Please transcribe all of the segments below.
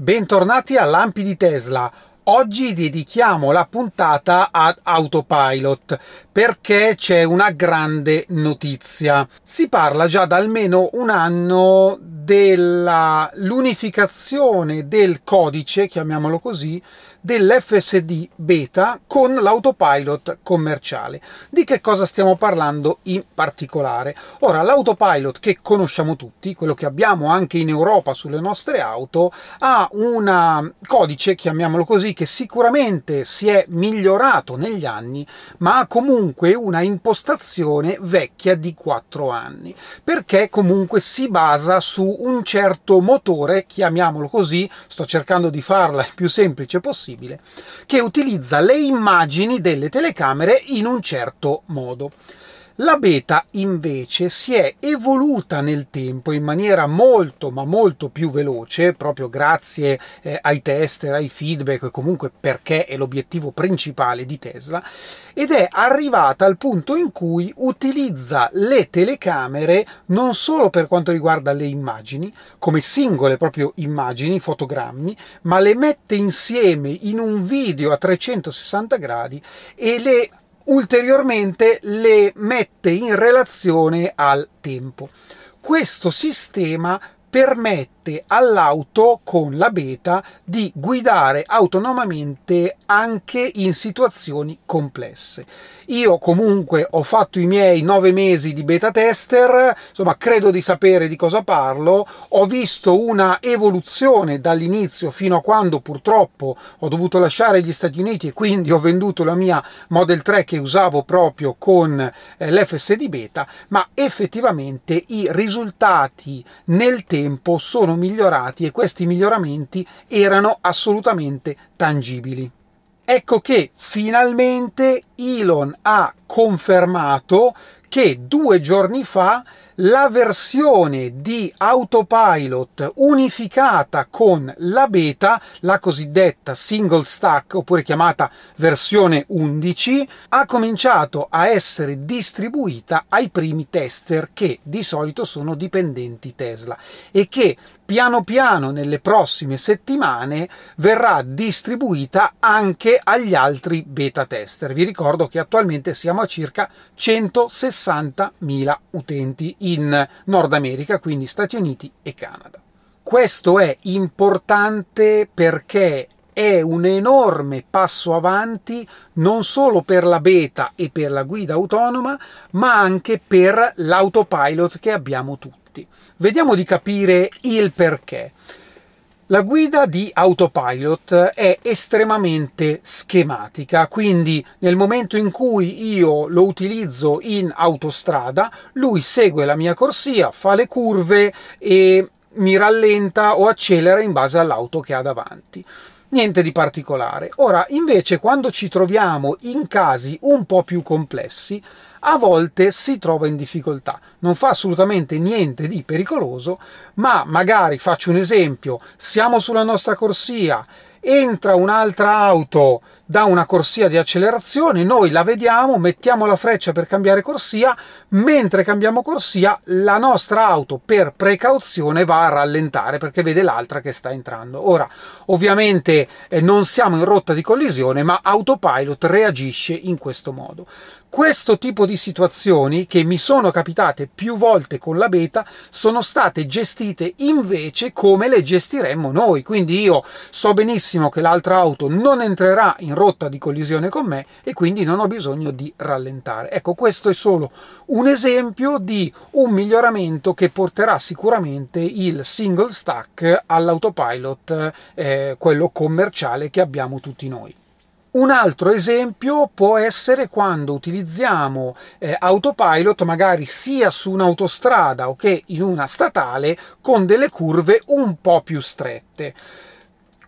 Bentornati a Lampi di Tesla. Oggi dedichiamo la puntata ad Autopilot perché c'è una grande notizia. Si parla già da almeno un anno dell'unificazione del codice, chiamiamolo così, dell'FSD beta con l'autopilot commerciale. Di che cosa stiamo parlando in particolare? Ora, l'autopilot che conosciamo tutti, quello che abbiamo anche in Europa sulle nostre auto, ha un codice, chiamiamolo così, che sicuramente si è migliorato negli anni, ma ha comunque una impostazione vecchia di 4 anni, perché comunque si basa su un certo motore, chiamiamolo così, sto cercando di farla il più semplice possibile, che utilizza le immagini delle telecamere in un certo modo. La beta invece si è evoluta nel tempo in maniera molto ma molto più veloce, proprio grazie eh, ai tester, ai feedback e comunque perché è l'obiettivo principale di Tesla, ed è arrivata al punto in cui utilizza le telecamere non solo per quanto riguarda le immagini, come singole proprio immagini, fotogrammi, ma le mette insieme in un video a 360 gradi e le ulteriormente le mette in relazione al tempo. Questo sistema permette all'auto con la beta di guidare autonomamente anche in situazioni complesse. Io comunque ho fatto i miei nove mesi di beta tester, insomma credo di sapere di cosa parlo, ho visto una evoluzione dall'inizio fino a quando purtroppo ho dovuto lasciare gli Stati Uniti e quindi ho venduto la mia Model 3 che usavo proprio con eh, l'FSD beta, ma effettivamente i risultati nel tempo sono migliorati e questi miglioramenti erano assolutamente tangibili. Ecco che finalmente Elon ha confermato che due giorni fa la versione di Autopilot unificata con la beta, la cosiddetta single stack oppure chiamata versione 11, ha cominciato a essere distribuita ai primi tester che di solito sono dipendenti Tesla e che piano piano nelle prossime settimane verrà distribuita anche agli altri beta tester. Vi ricordo che attualmente siamo a circa 160.000 utenti in Nord America, quindi Stati Uniti e Canada. Questo è importante perché è un enorme passo avanti non solo per la beta e per la guida autonoma, ma anche per l'autopilot che abbiamo tutti tutti. Vediamo di capire il perché. La guida di autopilot è estremamente schematica, quindi nel momento in cui io lo utilizzo in autostrada, lui segue la mia corsia, fa le curve e mi rallenta o accelera in base all'auto che ha davanti. Niente di particolare. Ora, invece, quando ci troviamo in casi un po' più complessi, a volte si trova in difficoltà. Non fa assolutamente niente di pericoloso, ma magari faccio un esempio, siamo sulla nostra corsia, entra un'altra auto da una corsia di accelerazione, noi la vediamo, mettiamo la freccia per cambiare corsia, mentre cambiamo corsia la nostra auto per precauzione va a rallentare perché vede l'altra che sta entrando. Ora, ovviamente eh, non siamo in rotta di collisione, ma Autopilot reagisce in questo modo. Questo tipo di situazioni che mi sono capitate più volte con la beta sono state gestite invece come le gestiremmo noi. Quindi io so benissimo che l'altra auto non entrerà in rotta di collisione con me e quindi non ho bisogno di rallentare. Ecco, questo è solo un esempio di un miglioramento che porterà sicuramente il single stack all'autopilot, eh, quello commerciale che abbiamo tutti noi. Un altro esempio può essere quando utilizziamo eh, autopilot magari sia su un'autostrada o che in una statale con delle curve un po' più strette.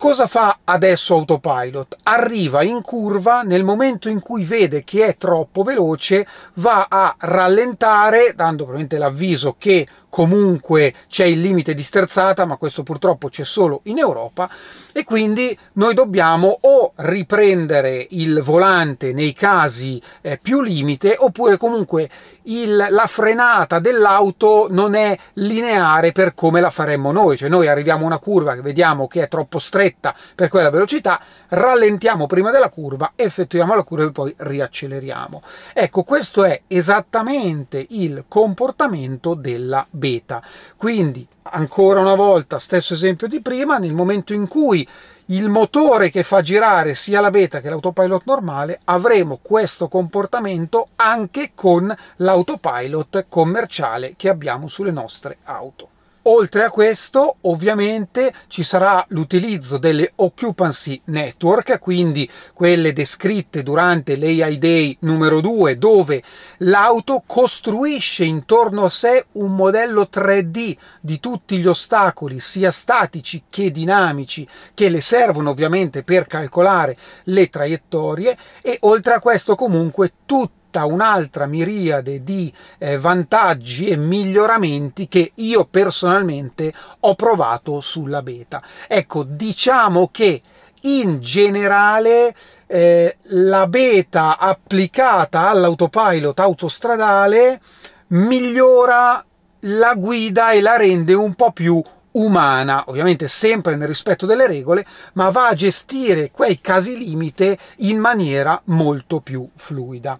Cosa fa adesso Autopilot? Arriva in curva nel momento in cui vede che è troppo veloce, va a rallentare, dando probabilmente l'avviso che comunque c'è il limite di sterzata, ma questo purtroppo c'è solo in Europa e quindi noi dobbiamo o riprendere il volante nei casi eh, più limite oppure comunque il, la frenata dell'auto non è lineare per come la faremmo noi, cioè noi arriviamo a una curva che vediamo che è troppo stretta per quella velocità, rallentiamo prima della curva, effettuiamo la curva e poi riacceleriamo. Ecco, questo è esattamente il comportamento della beta. Quindi, ancora una volta, stesso esempio di prima, nel momento in cui il motore che fa girare sia la beta che l'autopilot normale, avremo questo comportamento anche con l'autopilot commerciale che abbiamo sulle nostre auto. Oltre a questo, ovviamente, ci sarà l'utilizzo delle occupancy network, quindi quelle descritte durante l'AI Day numero 2, dove l'auto costruisce intorno a sé un modello 3D di tutti gli ostacoli, sia statici che dinamici, che le servono ovviamente per calcolare le traiettorie e oltre a questo comunque tutti tutta un'altra miriade di eh, vantaggi e miglioramenti che io personalmente ho provato sulla beta. Ecco, diciamo che in generale eh, la beta applicata all'autopilot autostradale migliora la guida e la rende un po' più umana, ovviamente sempre nel rispetto delle regole, ma va a gestire quei casi limite in maniera molto più fluida.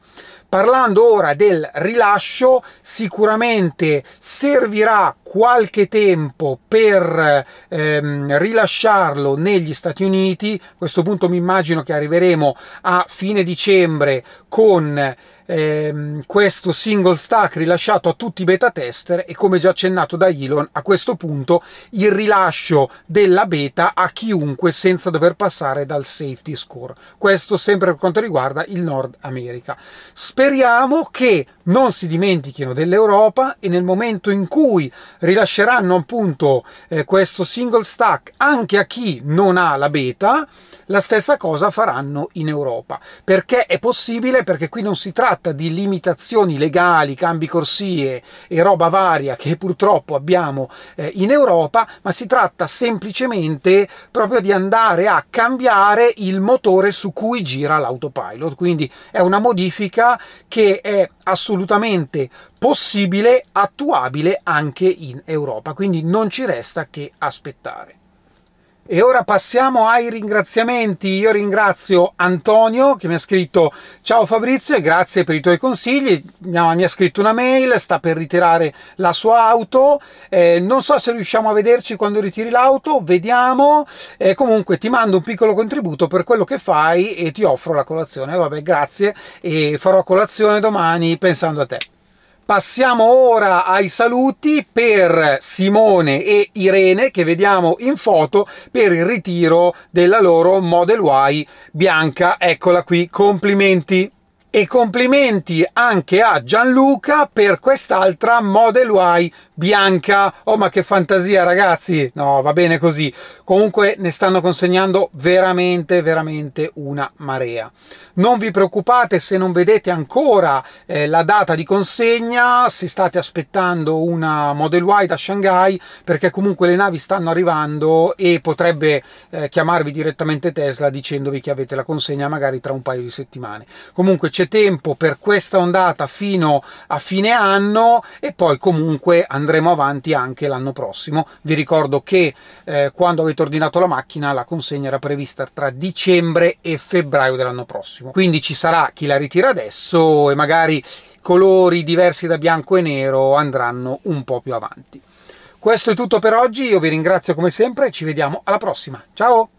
Parlando ora del rilascio, sicuramente servirà qualche tempo per ehm, rilasciarlo negli Stati Uniti. A questo punto mi immagino che arriveremo a fine dicembre con ehm, questo single stack rilasciato a tutti i beta tester e come già accennato da Elon a questo punto il rilascio della beta a chiunque senza dover passare dal safety score. Questo sempre per quanto riguarda il Nord America. Speriamo che non si dimentichino dell'Europa e nel momento in cui rilasceranno appunto eh, questo single stack anche a chi non ha la beta, la stessa cosa faranno in Europa. Perché è possibile? Perché qui non si tratta di limitazioni legali, cambi corsie e roba varia che purtroppo abbiamo eh, in Europa, ma si tratta semplicemente proprio di andare a cambiare il motore su cui gira l'autopilot. Quindi è una modifica che è assolutamente possibile, attuabile anche in Europa, quindi non ci resta che aspettare. E ora passiamo ai ringraziamenti. Io ringrazio Antonio che mi ha scritto ciao Fabrizio e grazie per i tuoi consigli. Mi ha scritto una mail, sta per ritirare la sua auto. Eh, non so se riusciamo a vederci quando ritiri l'auto, vediamo. Eh, comunque ti mando un piccolo contributo per quello che fai e ti offro la colazione. Vabbè, grazie e farò colazione domani pensando a te. Passiamo ora ai saluti per Simone e Irene che vediamo in foto per il ritiro della loro Model Y bianca. Eccola qui, complimenti! E complimenti anche a Gianluca per quest'altra Model Y bianca. Oh, ma che fantasia, ragazzi! No, va bene così. Comunque ne stanno consegnando veramente, veramente una marea. Non vi preoccupate se non vedete ancora eh, la data di consegna, se state aspettando una Model Y da Shanghai, perché comunque le navi stanno arrivando e potrebbe eh, chiamarvi direttamente Tesla dicendovi che avete la consegna magari tra un paio di settimane. Comunque c'è tempo per questa ondata fino a fine anno e poi comunque andremo andremo avanti anche l'anno prossimo. Vi ricordo che eh, quando avete ordinato la macchina la consegna era prevista tra dicembre e febbraio dell'anno prossimo. Quindi ci sarà chi la ritira adesso e magari colori diversi da bianco e nero andranno un po' più avanti. Questo è tutto per oggi, io vi ringrazio come sempre e ci vediamo alla prossima. Ciao!